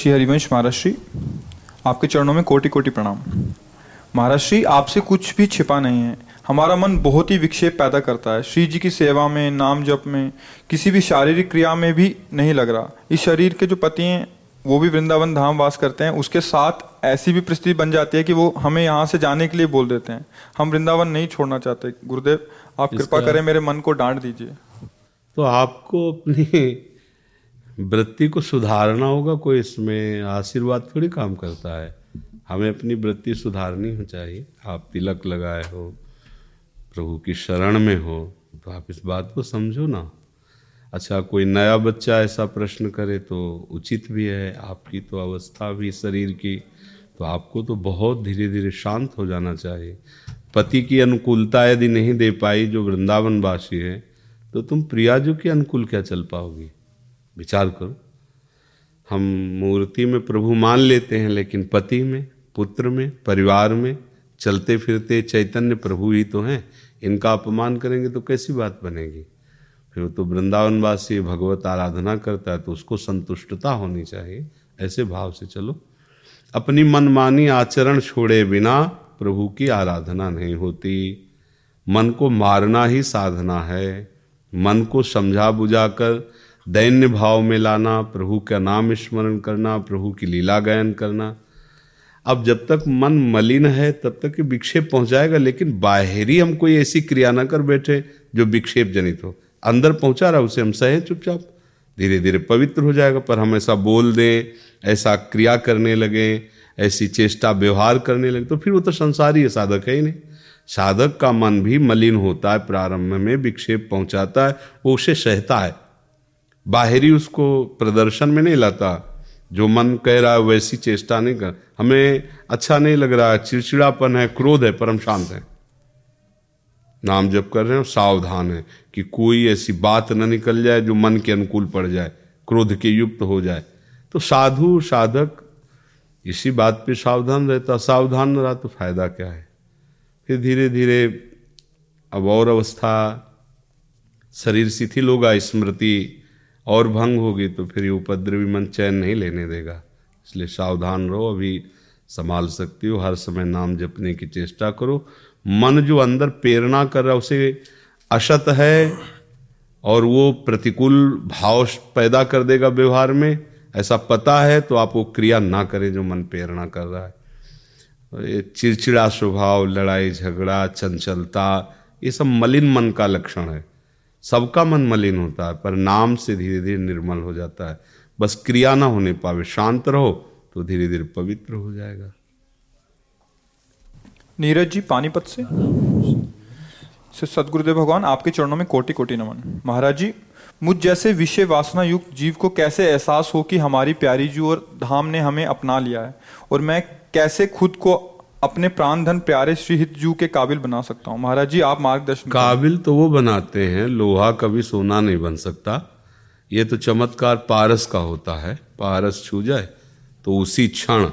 श्री हरिवंश महाराज श्री आपके चरणों में कोटि कोटि प्रणाम। महाराज श्री आपसे कुछ भी छिपा नहीं है। हमारा मन बहुत ही विक्षेप पैदा करता है। श्री जी की सेवा में नाम जप में किसी भी शारीरिक क्रिया में भी नहीं लग रहा। इस शरीर के जो पति हैं वो भी वृंदावन धाम वास करते हैं। उसके साथ ऐसी भी परिस्थिति बन जाती है कि वो हमें यहाँ से जाने के लिए बोल देते हैं। हम वृंदावन नहीं छोड़ना चाहते। गुरुदेव आप कृपा करें मेरे मन को डांट दीजिए। तो आपको अपनी वृत्ति को सुधारना होगा, कोई इसमें आशीर्वाद थोड़ी काम करता है। हमें अपनी वृत्ति सुधारनी हो चाहिए। आप तिलक लगाए हो, प्रभु की शरण में हो तो आप इस बात को समझो ना। अच्छा कोई नया बच्चा ऐसा प्रश्न करे तो उचित भी है, आपकी तो अवस्था भी शरीर की तो आपको तो बहुत धीरे धीरे शांत हो जाना चाहिए। पति की अनुकूलता यदि नहीं दे पाई, जो वृंदावन वासी है तो तुम प्रियाजू के अनुकूल क्या चल पाओगी? विचार करो। हम मूर्ति में प्रभु मान लेते हैं, लेकिन पति में, पुत्र में, परिवार में चलते फिरते चैतन्य प्रभु ही तो हैं। इनका अपमान करेंगे तो कैसी बात बनेगी? फिर तो वृंदावनवासी भगवत आराधना करता है तो उसको संतुष्टता होनी चाहिए। ऐसे भाव से चलो। अपनी मनमानी आचरण छोड़े बिना प्रभु की आराधना नहीं होती। मन को मारना ही साधना है। मन को समझा बुझाकर दैन्य भाव में लाना, प्रभु का नाम स्मरण करना, प्रभु की लीला गायन करना। अब जब तक मन मलिन है, तब तक ये विक्षेप पहुंचाएगा, लेकिन बाहरी हम कोई ऐसी क्रिया ना कर बैठे जो विक्षेप जनित हो। अंदर पहुँचा रहा, उसे हम सहे चुपचाप। धीरे धीरे पवित्र हो जाएगा, पर हम ऐसा बोल दें, ऐसा क्रिया करने लगे, ऐसी चेष्टा, व्यवहार करने लगे तो फिर वो तो संसारी है, साधक है ही नहीं। साधक का मन भी मलिन होता है, प्रारंभ में विक्षेप पहुंचाता है, वो उसे सहता है। बाहरी उसको प्रदर्शन में नहीं लाता। जो मन कह रहा है वैसी चेष्टा नहीं कर। हमें अच्छा नहीं लग रहा है चिड़चिड़ापन है, क्रोध है पर हम शांत हैं। नाम जप कर रहे हो, सावधान है कि कोई ऐसी बात न निकल जाए जो मन के अनुकूल पड़ जाए, क्रोध के युक्त हो जाए। तो साधु, साधक, इसी बात पे सावधान रहता। सावधान रहा तो फ़ायदा क्या है? फिर धीरे धीरे अब और अवस्था, शरीर शिथिल होगा, स्मृति और भंग होगी तो फिर ये उपद्रवी मन चैन नहीं लेने देगा। इसलिए सावधान रहो, अभी संभाल सकती हो, हर समय नाम जपने की चेष्टा करो। मन जो अंदर प्रेरणा कर रहा है, उसे असत है और वो प्रतिकूल भाव पैदा कर देगा व्यवहार में। ऐसा पता है तो आप वो क्रिया ना करें जो मन प्रेरणा कर रहा है। ये चिड़चिड़ा स्वभाव, लड़ाई, झगड़ा, चंचलता, ये सब मलिन मन का लक्षण है। सबका मन मलिन होता है, पर नाम से धीरे धीरे निर्मल हो जाता है। बस क्रिया ना होने पावे, शांत रहो तो धीरे धीरे पवित्र हो जाएगा। नीरज जी, पानीपत से? सदगुरुदेव भगवान, आपके चरणों में कोटि कोटि नमन। महाराज जी, मुझ जैसे विषय वासना युक्त जीव को कैसे एहसास हो कि हमारी प्यारी जी और धाम ने हमें अपना लिया है, और मैं कैसे खुद को अपने प्राण धन प्यारे श्री हित जू के काबिल बना सकता हूँ। महाराज जी, आप मार्गदर्शन काबिल तो वो बनाते हैं, लोहा कभी सोना नहीं बन सकता। ये तो चमत्कार पारस का होता है, पारस छू जाए तो उसी क्षण,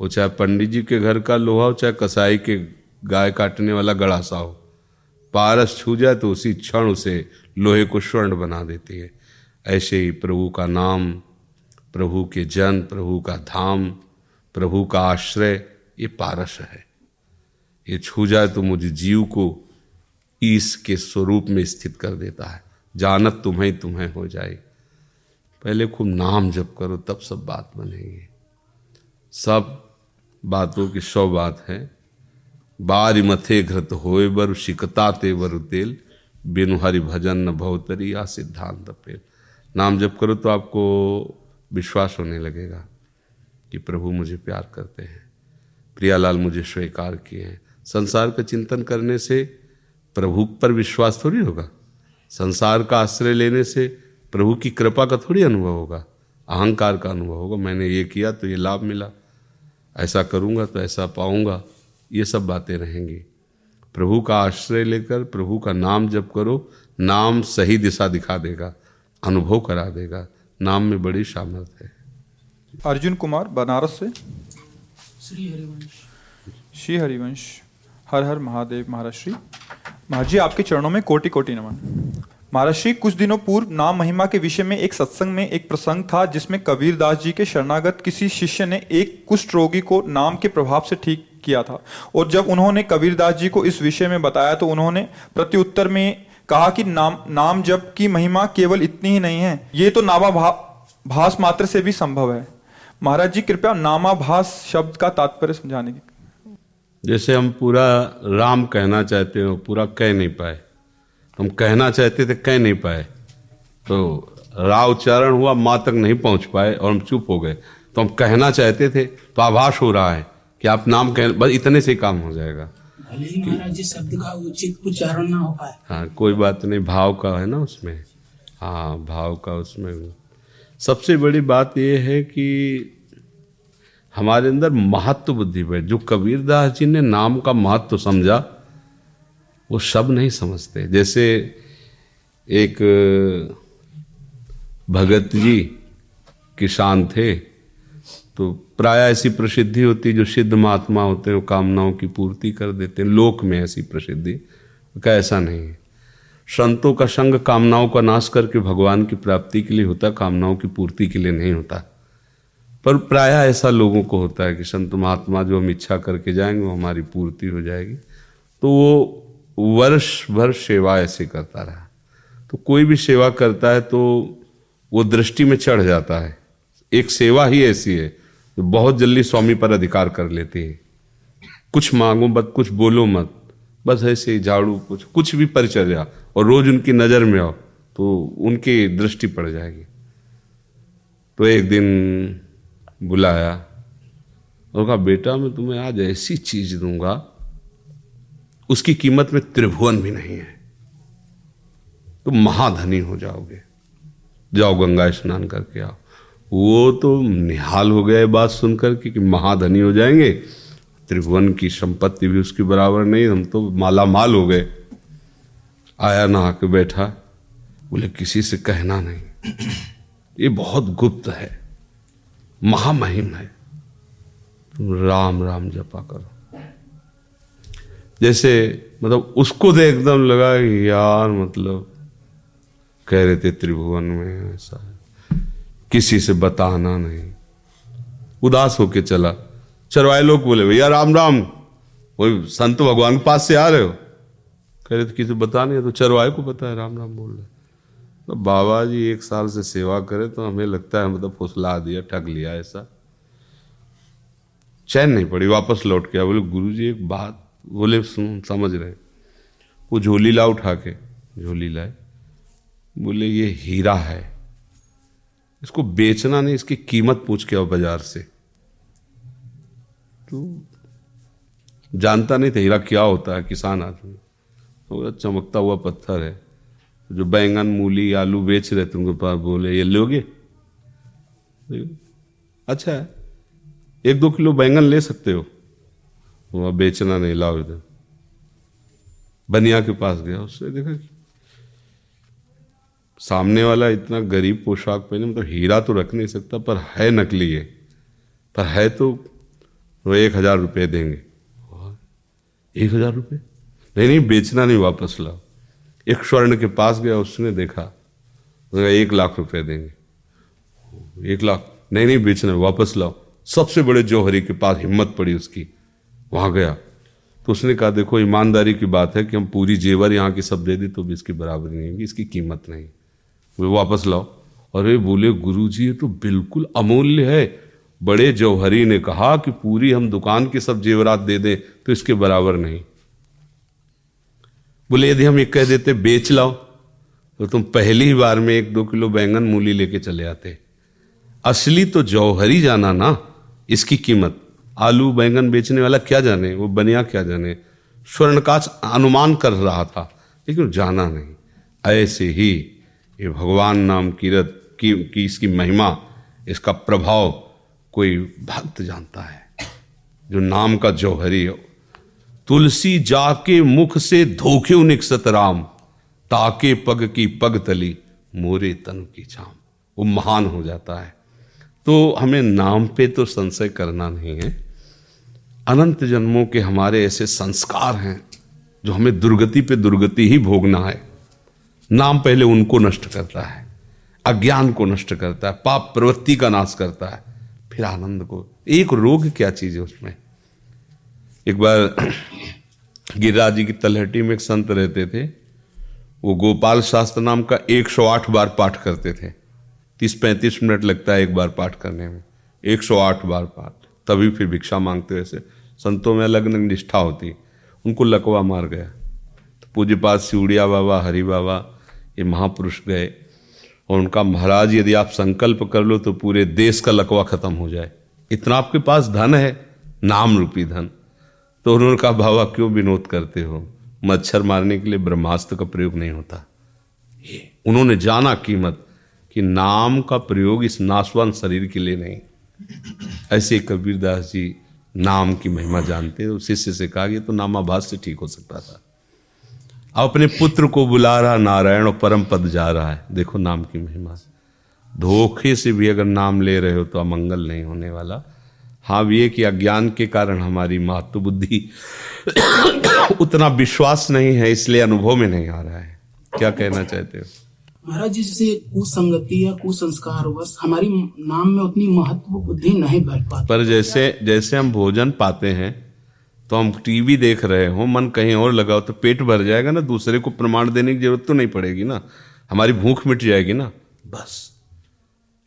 वो चाहे पंडित जी के घर का लोहा हो, चाहे कसाई के गाय काटने वाला गड़ासा हो, पारस छू जाए तो उसी क्षण उसे लोहे को स्वर्ण बना देती है। ऐसे ही प्रभु का नाम, प्रभु के जन, प्रभु का धाम, प्रभु का आश्रय ये पारस है। ये छू जाए तो मुझे जीव को ईस के स्वरूप में स्थित कर देता है। जानत तुम्हें तुम्हें हो जाए। पहले खूब नाम जप करो, तब सब बात बनेगी। सब बातों की सौ बात है। बारी मथे घृत होए बर शिकता ते वर तेल। बिनु हरि भजन न भवतरी या सिद्धांत पेल। नाम जप करो तो आपको विश्वास होने लगेगा कि प्रभु मुझे प्यार करते हैं। प्रियालाल मुझे स्वीकार किए हैं। संसार का चिंतन करने से प्रभु पर विश्वास थोड़ी होगा। संसार का आश्रय लेने से प्रभु की कृपा का थोड़ी अनुभव होगा। अहंकार का अनुभव होगा। मैंने ये किया तो ये लाभ मिला। ऐसा करूँगा तो ऐसा पाऊँगा। ये सब बातें रहेंगी। प्रभु का आश्रय लेकर प्रभु का नाम जप करो। नाम सही दिशा दिखा देगा। अनुभव करा देगा। नाम में बड़ी सामर्थ्य है। अर्जुन कुमार, बनारस से। श्री हरिवंश। हर हर महादेव, महाराज श्री। महाराज जी, आपके चरणों में कोटि कोटि नमन। महाराज श्री, कुछ दिनों पूर्व नाम महिमा के विषय में एक सत्संग में एक प्रसंग था, जिसमें कबीर दास जी के शरणागत किसी शिष्य ने एक कुष्ठ रोगी को नाम के प्रभाव से ठीक किया था। और जब उन्होंने कबीर दास जी को इस विषय में बताया तो उन्होंने प्रत्युत्तर में कहा कि नाम नाम जप की महिमा केवल इतनी ही नहीं है, ये तो नामाभास मात्र से भी संभव है। महाराज जी कृपया नामाभास शब्द का तात्पर्य समझाने की। जैसे हम पूरा राम कहना चाहते हो पूरा कह नहीं पाए। हम कहना चाहते थे कह नहीं पाए। तो रा उच्चारण हुआ माँ तक नहीं पहुँच पाए और हम चुप हो गए। तो हम कहना चाहते थे तो आभास हो रहा है कि आप नाम कह बस इतने से काम हो जाएगा। भले ही महाराज जी शब्द का उचित उच्चारण ना हो पाए। हाँ कोई बात नहीं भाव का है ना उसमें। हाँ भाव का उसमें सबसे बड़ी बात यह है कि हमारे अंदर महत्व बुद्धि है जो कबीरदास जी ने नाम का महत्व समझा, वो सब नहीं समझते। जैसे एक, भगत जी किसान थे तो प्राय ऐसी प्रसिद्धि होती जो सिद्ध महात्मा होते हैं, वो कामनाओं की पूर्ति कर देते हैं, लोक में ऐसी प्रसिद्धि। का ऐसा नहीं है। संतों का संग कामनाओं का नाश करके भगवान की प्राप्ति के लिए होता, कामनाओं की पूर्ति के लिए नहीं होता। पर प्राय ऐसा लोगों को होता है कि संत महात्मा जो हम इच्छा करके जाएँगे, वो हमारी पूर्ति हो जाएगी। तो वो वर्ष भर सेवा ऐसे करता रहा। तो कोई भी सेवा करता है तो वो दृष्टि में चढ़ जाता है। एक सेवा ही ऐसी है जो बहुत जल्दी स्वामी पर अधिकार कर लेती है। कुछ मांगो मत, कुछ बोलो मत। बस ऐसे झाड़ू कुछ कुछ भी परिचर्या और रोज उनकी नज़र में आओ तो उनकी दृष्टि पड़ जाएगी। तो एक दिन बुलाया और कहा बेटा मैं तुम्हें आज ऐसी चीज़ दूँगा उसकी कीमत में त्रिभुवन भी नहीं है। तुम महाधनी हो जाओगे। जाओ गंगा स्नान करके आओ। वो तो निहाल हो गए बात सुनकर कि, कि महाधनी हो जाएँगे। त्रिभुवन की संपत्ति भी उसकी बराबर नहीं, हम तो माला माल हो गए। आया नहा के बैठा, बोले, किसी से कहना नहीं। ये बहुत गुप्त है, महामहिम है। तुम राम राम जपा करो। जैसे मतलब उसको तो एकदम लगा यार मतलब कह रहे थे त्रिभुवन में ऐसा किसी से बताना नहीं। उदास होके चला। चरवाए लोग बोले, भैया, राम राम। वही संत भगवान के पास से आ रहे हो? कह रहे थे किसी बता नहीं तो चरवाए को पता है राम राम बोल रहे तो बाबा जी एक साल से सेवा करे तो हमें लगता है मतलब फुसला दिया, ठग लिया ऐसा। चैन नहीं पड़ी, वापस लौट के बोले, गुरु जी, एक बात बोले, सुन, समझ रहे वो झोली ला उठा के, झोली लाए। बोले, ये हीरा है। इसको बेचना नहीं, इसकी कीमत पूछ के बाज़ार से। तो जानता नहीं था, हीरा क्या होता है, किसान आदमी। तो चमकता हुआ पत्थर है। जो बैंगन, मूली, आलू बेच रहे थे, उनके पास बोले, ये लोगे? अच्छा है। एक दो किलो बैंगन ले सकते हो? वह बेचना नहीं, लाओ इधर। बनिया के पास गया, उससे देखा सामने वाला इतना गरीब पोशाक पहने मतलब हीरा तो रख नहीं सकता, पर है नकली है पर है तो वो एक हज़ार रुपये देंगे। एक हज़ार रुपये नहीं नहीं बेचना नहीं वापस लाओ। एक स्वर्ण के पास गया उसने देखा उसने एक लाख रुपए देंगे। एक लाख नहीं नहीं बेचना वापस लाओ। सबसे बड़े जौहरी के पास हिम्मत पड़ी उसकी। वहाँ गया। तो उसने कहा देखो ईमानदारी की बात है कि हम पूरी जेवर यहाँ की सब दे दी तो भी इसकी बराबरी नहीं होगी इसकी कीमत नहीं। वो वापस लाओ। अरे बोले गुरु जी ये तो बिल्कुल अमूल्य है। बड़े जौहरी ने कहा कि पूरी हम दुकान की सब जेवरात दे दें तो इसके बराबर नहीं। बोले यदि हम ये कह देते बेच लाओ तो तुम पहली ही बार में एक दो किलो बैंगन मूली लेके चले आते। असली तो जौहरी जाना ना इसकी कीमत। आलू बैंगन बेचने वाला क्या जाने वो बनिया क्या जाने? स्वर्णकाश अनुमान कर रहा था लेकिन जाना नहीं। ऐसे ही ये भगवान नाम कीरत की, की इसकी महिमा इसका प्रभाव कोई भक्त जानता है, जो नाम का जौहरी हो। तुलसी जाके मुख से धोखे निकसत राम ताके पग की पग तली मोरे तन की छाम। वो महान हो जाता है। तो हमें नाम पे तो संशय करना नहीं है। अनंत जन्मों के हमारे ऐसे संस्कार हैं, जो हमें दुर्गति पे दुर्गति ही भोगना है। नाम पहले उनको नष्ट करता है, अज्ञान को नष्ट करता है, पाप प्रवृत्ति का नाश करता है। फिर आनंद को। एक रोग क्या चीज़ है उसमें? एक बार गिरिराज जी की तलहटी में एक संत रहते थे। वो गोपाल शास्त्र नाम का 108 बार पाठ करते थे। तीस पैंतीस मिनट लगता है एक बार पाठ करने में। 108 बार पाठ। तभी फिर भिक्षा मांगते वैसे संतों में अलग अलग निष्ठा होती। उनको लकवा मार गया। तो पूज्य पास सिउड़िया बाबा, हरि बाबा, ये महापुरुष गए। और उनका महाराज यदि आप संकल्प कर लो तो पूरे देश का लकवा खत्म हो जाए। इतना आपके पास धन है, नाम रूपी धन। तो उन्होंने कहा, बाबा, क्यों विनोद करते हो? मच्छर मारने के लिए ब्रह्मास्त्र का प्रयोग नहीं होता। ये उन्होंने जाना कीमत कि नाम का प्रयोग इस नासवान शरीर के लिए नहीं। ऐसे कबीरदास जी नाम की महिमा जानते तो शिष्य से कहा कि तो नामाभास से ठीक हो सकता था। अपने पुत्र को बुला रहा नारायण और परम पद जा रहा है। देखो नाम की महिमा। धोखे से भी अगर नाम ले रहे हो तो अमंगल नहीं होने वाला। हाँ ये कि अज्ञान के कारण हमारी महत्व बुद्धि उतना विश्वास नहीं है इसलिए अनुभव में नहीं आ रहा है। क्या कहना चाहते हो? महाराज जी जैसे कुसंगति या कुसंस्कार बस हमारी नाम में उतनी महत्व बुद्धि नहीं बढ़ पाती। पर जैसे जैसे हम भोजन पाते हैं तो हम टीवी देख रहे हो, मन कहीं और लगाओ तो पेट भर जाएगा ना, दूसरे को प्रमाण देने की ज़रूरत तो नहीं पड़ेगी ना। हमारी भूख मिट जाएगी ना, बस।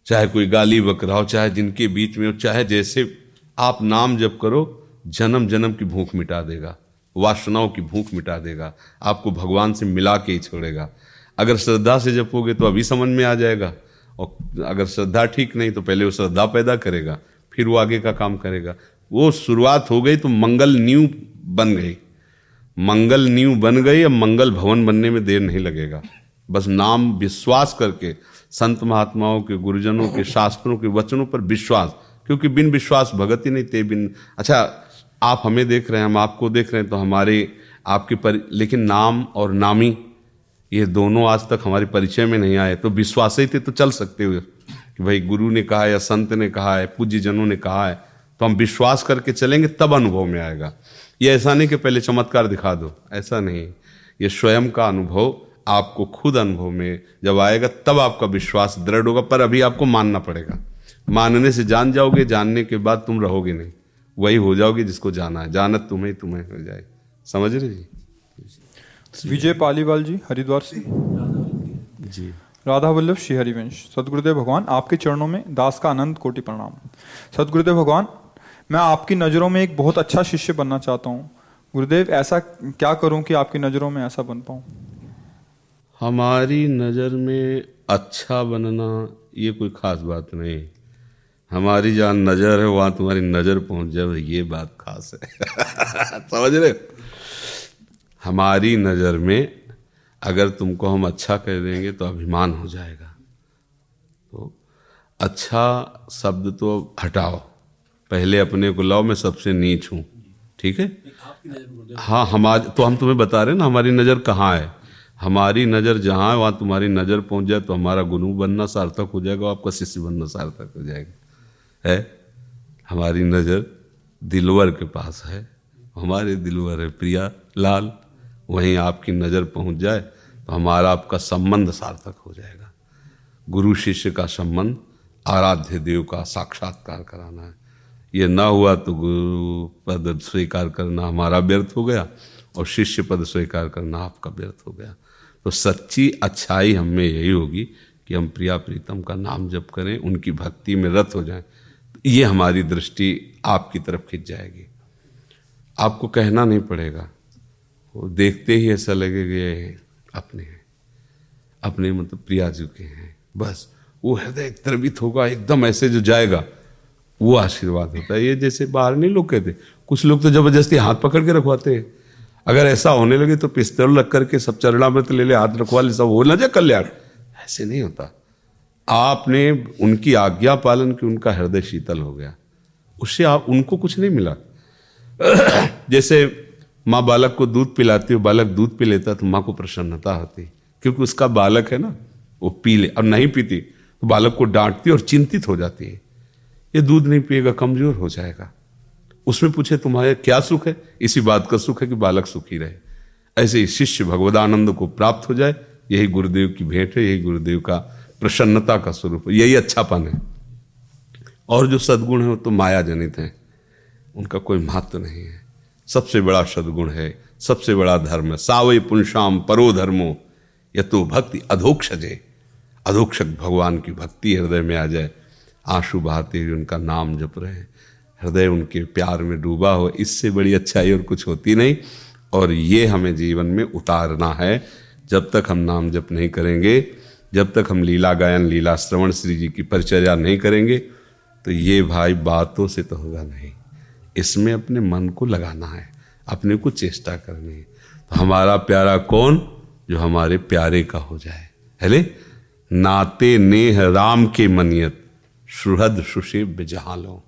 चाहे कोई गाली बकरा हो चाहे जिनके बीच में हो, चाहे जैसे, आप नाम जब करो जन्म जन्म की भूख मिटा देगा, वासनाओं की भूख मिटा देगा, आपको भगवान से मिला के ही छोड़ेगा। अगर श्रद्धा से जपोगे तो अभी समझ में आ जाएगा, और अगर श्रद्धा ठीक नहीं तो पहले वो श्रद्धा पैदा करेगा, फिर वो आगे का काम करेगा। वो शुरुआत हो गई तो मंगल न्यू बन गई। मंगल न्यू बन गई अब मंगल भवन बनने में देर नहीं लगेगा। बस नाम विश्वास करके, संत महात्माओं के, गुरुजनों के, शास्त्रों के वचनों पर विश्वास, क्योंकि बिन विश्वास भगत ही नहीं थे, बिन अच्छा आप हमें देख रहे हैं, हम आपको देख रहे हैं तो हमारे, आपके पर, लेकिन नाम और नामी, ये दोनों आज तक हमारे परिचय में नहीं आए। तो विश्वास ही थे तो चल सकते हुए, कि भाई गुरु ने कहा है या संत ने कहा है पूज्य जनों ने कहा है तो हम विश्वास करके चलेंगे तब अनुभव में आएगा। ये ऐसा नहीं कि पहले चमत्कार दिखा दो ऐसा नहीं। ये स्वयं का अनुभव आपको खुद अनुभव में जब आएगा तब आपका विश्वास दृढ़ होगा पर अभी आपको मानना पड़ेगा। मानने से जान जाओगे जानने के बाद तुम रहोगे नहीं। वही हो जाओगे जिसको जाना है। जानत तुम्हें तुम्हें हो जाए। समझ रहे जी? विजय पालीवाल जी हरिद्वार से। जी। राधा वल्लभ श्री हरिवंश। सदगुरुदेव भगवान आपके चरणों में दास का आनंद कोटि प्रणाम। सदगुरुदेव भगवान मैं आपकी नज़रों में एक बहुत अच्छा शिष्य बनना चाहता हूँ। गुरुदेव, ऐसा क्या करूँ कि आपकी नज़रों में ऐसा बन पाऊँ? हमारी नज़र में अच्छा बनना ये कोई खास बात नहीं। हमारी जहाँ नज़र है, वहाँ तुम्हारी नज़र पहुँच जाए ये बात खास है। समझ रहे हमारी नज़र में अगर तुमको हम अच्छा कह देंगे तो अभिमान हो जाएगा। तो अच्छा शब्द तो हटाओ। पहले अपने को लाओ, मैं सबसे नीच हूँ। ठीक है? हाँ हमारी तो हम तुम्हें बता रहे हैं ना, हमारी नज़र कहाँ है? हमारी नज़र जहाँ है, वहाँ तुम्हारी नज़र पहुँच जाए तो हमारा गुरु बनना सार्थक हो जाएगा आपका शिष्य बनना सार्थक हो जाएगा। है? हमारी नज़र दिलवर के पास है। हमारे दिलवर है प्रिया लाल। वहीं आपकी नज़र पहुँच जाए तो हमारा आपका संबंध सार्थक हो जाएगा। गुरु शिष्य का संबंध आराध्य देव का साक्षात्कार कराना है। ये ना हुआ तो गुरु पद स्वीकार करना हमारा व्यर्थ हो गया और शिष्य पद स्वीकार करना आपका व्यर्थ हो गया। तो सच्ची अच्छाई हमें यही होगी कि हम प्रिया प्रीतम का नाम जप करें, उनकी भक्ति में रत हो जाएँ। ये हमारी दृष्टि आपकी तरफ़ खिंच जाएगी। आपको कहना नहीं पड़ेगा। वो देखते ही ऐसा लगेगा ये अपने हैं। अपने मतलब प्रिया जी के हैं। बस वो हृदय द्रवित होगा, एकदम ऐसे जो जाएगा। वो आशीर्वाद होता है। ये जैसे बाहर नहीं लोग कहते। कुछ लोग तो ज़बरदस्ती हाथ पकड़ के रखवाते हैं। अगर ऐसा होने लगे तो पिस्तौल रख करके सब चरणामृत ले ले, हाथ रखवा ले, सब हो ना जाए कल्याण। ऐसे नहीं होता। आपने उनकी आज्ञा पालन की, उनका हृदय शीतल हो गया। उससे आप, उनको कुछ नहीं मिला। जैसे माँ बालक को दूध पिलाती हो, बालक दूध पी लेता तो माँ को प्रसन्नता होती। क्योंकि उसका बालक है ना, वो पी ले और नहीं पीती तो बालक को डांटती और चिंतित हो जाती है। ये दूध नहीं पिएगा, कमज़ोर हो जाएगा। उसमें पूछे, तुम्हारे क्या सुख है? इसी बात का सुख है कि बालक सुखी रहे। ऐसे ही शिष्य भगवदानंद को प्राप्त हो जाए, यही गुरुदेव की भेंट है, यही गुरुदेव का प्रसन्नता का स्वरूप यही अच्छापन है। और जो सदगुण है वो तो माया जनित है। उनका कोई महत्व नहीं है। सबसे बड़ा सदगुण है, सबसे बड़ा धर्म है। सावय पुंशाम परो धर्मो, यतो भक्ति अधोक्षजे। अधोक्षक भगवान की भक्ति हृदय में आ जाए आँसू बहाते हुए उनका नाम जप रहे हैं। हृदय उनके प्यार में डूबा हो, इससे बड़ी अच्छाई और कुछ होती नहीं। और ये हमें जीवन में उतारना है। जब तक हम नाम जप नहीं करेंगे, जब तक हम लीला गायन, लीला श्रवण श्री जी की परिचर्या नहीं करेंगे तो ये भाई बातों से तो होगा नहीं। इसमें अपने मन को लगाना है, अपने को चेष्टा करनी है। तो हमारा प्यारा कौन? जो हमारे प्यारे का हो जाए। है नाते नेह राम के मनियत। सुहद सुशिव सुशेब लो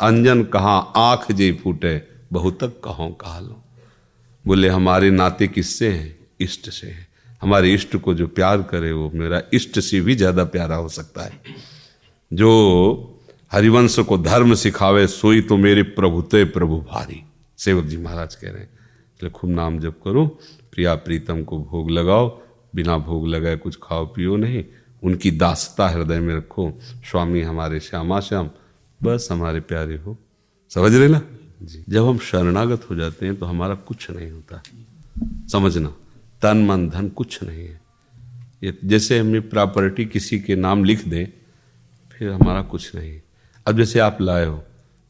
अंजन कहा आँख जे फूटे, बहुतक कहो कहा लो बोले, हमारे नाते किससे हैं? इष्ट से हैं। हमारे इष्ट को जो प्यार करे, वो मेरा इष्ट से भी ज़्यादा प्यारा हो सकता है। जो हरिवंश को धर्म सिखावे, सोई तो मेरे प्रभुते प्रभु भारी। सेवक जी महाराज कह रहे हैं, इसलिए खूब नाम जप करो, प्रिया प्रीतम को भोग लगाओ, बिना भोग लगाए कुछ खाओ पियो नहीं उनकी दासता हृदय में रखो। स्वामी हमारे श्यामा श्याम बस हमारे प्यारे हो। समझ रहे ना? जी। जब हम शरणागत हो जाते हैं तो हमारा कुछ नहीं होता। समझना तन मन धन कुछ नहीं है। ये जैसे हम प्रॉपर्टी किसी के नाम लिख दें फिर हमारा कुछ नहीं अब जैसे आप लाए हो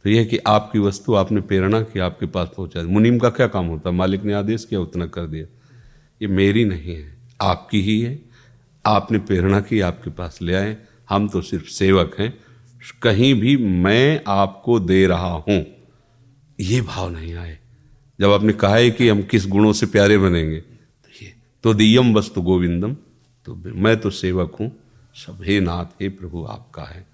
तो यह कि आपकी वस्तु आपने प्रेरणा की आपके पास पहुँचा मुनीम का क्या काम होता? मालिक ने आदेश किया उतना कर दिया। ये मेरी नहीं है आपकी ही है। आपने प्रेरणा की, आपके पास ले आए। हम तो सिर्फ़ सेवक हैं। कहीं भी मैं आपको दे रहा हूँ, ये भाव नहीं आए। जब आपने कहा है कि हम किस गुणों से प्यारे बनेंगे तो ये तो दियम वस्तु गोविंदम तो मैं तो सेवक हूँ। सब हे नाथ, हे प्रभु, आपका है।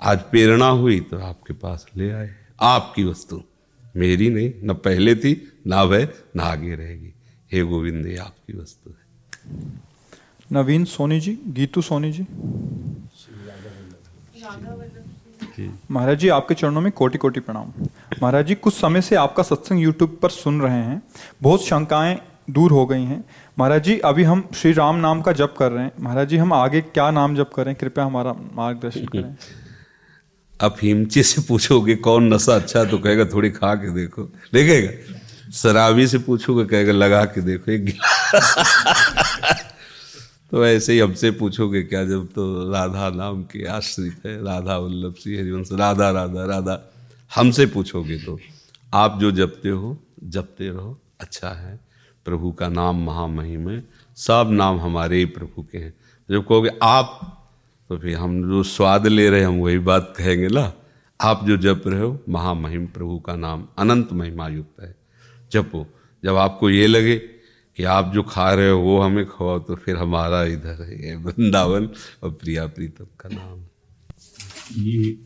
आज प्रेरणा हुई तो आपके पास ले आए। आपकी वस्तु मेरी नहीं, न पहले थी, ना वह ना आगे रहेगी। हे गोविंद आपकी वस्तु है। नवीन सोनी जी गीतू सोनी जी। महाराज जी आपके चरणों में कोटि कोटि प्रणाम। महाराज जी कुछ समय से आपका सत्संग यूट्यूब पर सुन रहे हैं। बहुत शंकाएँ दूर हो गई हैं। महाराज जी अभी हम श्री राम नाम का जप कर रहे हैं। महाराज जी हम आगे क्या नाम जप करें कृपया हमारा मार्गदर्शन करें। अब हिमचे से पूछोगे कौन नशा अच्छा तो कहेगा थोड़ी खा के देखो। देखेगा? शराबी से पूछोगे कहेगा लगा के देखो एक तो ऐसे ही हमसे पूछोगे क्या जब तो राधा नाम के आश्रित है, राधा वल्लभ सिंह हरिवंश, राधा राधा राधा। हमसे पूछोगे तो आप जो जपते हो, जपते रहो अच्छा है। प्रभु का नाम महामहिम है, सब नाम हमारे ही प्रभु के हैं। जब कहोगे आप तो फिर हम जो स्वाद ले रहे हैं, हम वही बात कहेंगे ना आप जो जप रहे हो, महामहिम प्रभु का नाम अनंत महिमा युक्त है। जपो, जब आपको ये लगे कि आप जो खा रहे हो वो हमें खवाओ तो फिर हमारा इधर है वृंदावन और प्रिया प्रीतम का नाम। ये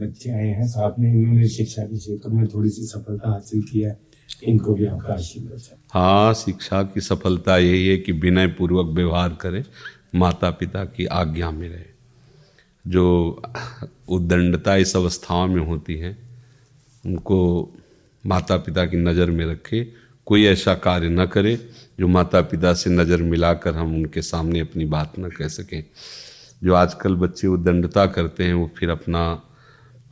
बच्चे आए हैं साथ में इन्होंने शिक्षा के क्षेत्र में थोड़ी सी सफलता हासिल की है। इनको भी आपका आशीर्वाद हाँ। शिक्षा की सफलता यही है कि विनय पूर्वक व्यवहार करें माता पिता की आज्ञा में रहे। जो उद्दंडता इस अवस्थाओं में होती है उनको माता पिता की नज़र में रखे कोई ऐसा कार्य न करे जो माता पिता से नज़र मिलाकर हम उनके सामने अपनी बात न कह सकें। जो आजकल बच्चे उद्दंडता करते हैं, वो फिर अपना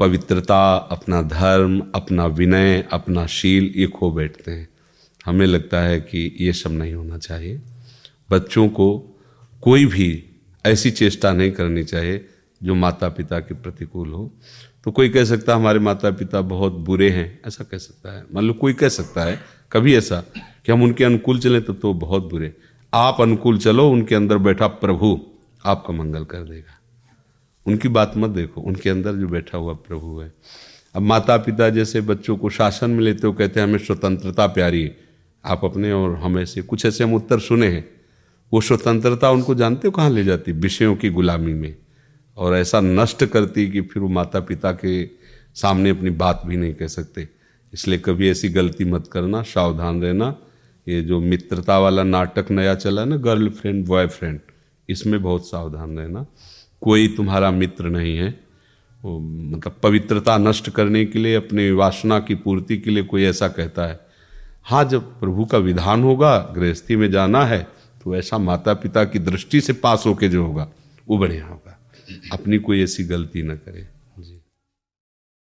पवित्रता, अपना धर्म, अपना विनय, अपना शील ये खो बैठते हैं। हमें लगता है कि ये सब नहीं होना चाहिए। बच्चों को कोई भी ऐसी चेष्टा नहीं करनी चाहिए जो माता पिता के प्रतिकूल हो। तो कोई कह सकता है, हमारे माता पिता बहुत बुरे हैं। ऐसा कह सकता है। मान लो कोई कह सकता है कभी ऐसा कि हम उनके अनुकूल चलें तो तो बहुत बुरे। आप अनुकूल चलो, उनके अंदर बैठा प्रभु आपका मंगल कर देगा। उनकी बात मत देखो, उनके अंदर जो बैठा हुआ प्रभु है। अब माता पिता जैसे बच्चों को शासन में लेते हो कहते हैं, हमें स्वतंत्रता प्यारी है। आप अपने और हमें से कुछ ऐसे हम उत्तर सुने हैं। वो स्वतंत्रता उनको जानते हो कहाँ ले जाती? विषयों की गुलामी में। और ऐसा नष्ट करती कि फिर वो माता पिता के सामने अपनी बात भी नहीं कह सकते। इसलिए कभी ऐसी गलती मत करना, सावधान रहना। ये जो मित्रता वाला नाटक नया चला ना गर्ल फ्रेंड बॉयफ्रेंड, इसमें बहुत सावधान रहना। कोई तुम्हारा मित्र नहीं है, वो मतलब पवित्रता नष्ट करने के लिए, अपनी वासना की पूर्ति के लिए कोई ऐसा कहता है हाँ जब प्रभु का विधान होगा, गृहस्थी में जाना है तो ऐसा माता पिता की दृष्टि से पास होके जो होगा, वो बढ़िया होगा। अपनी कोई ऐसी गलती ना करे।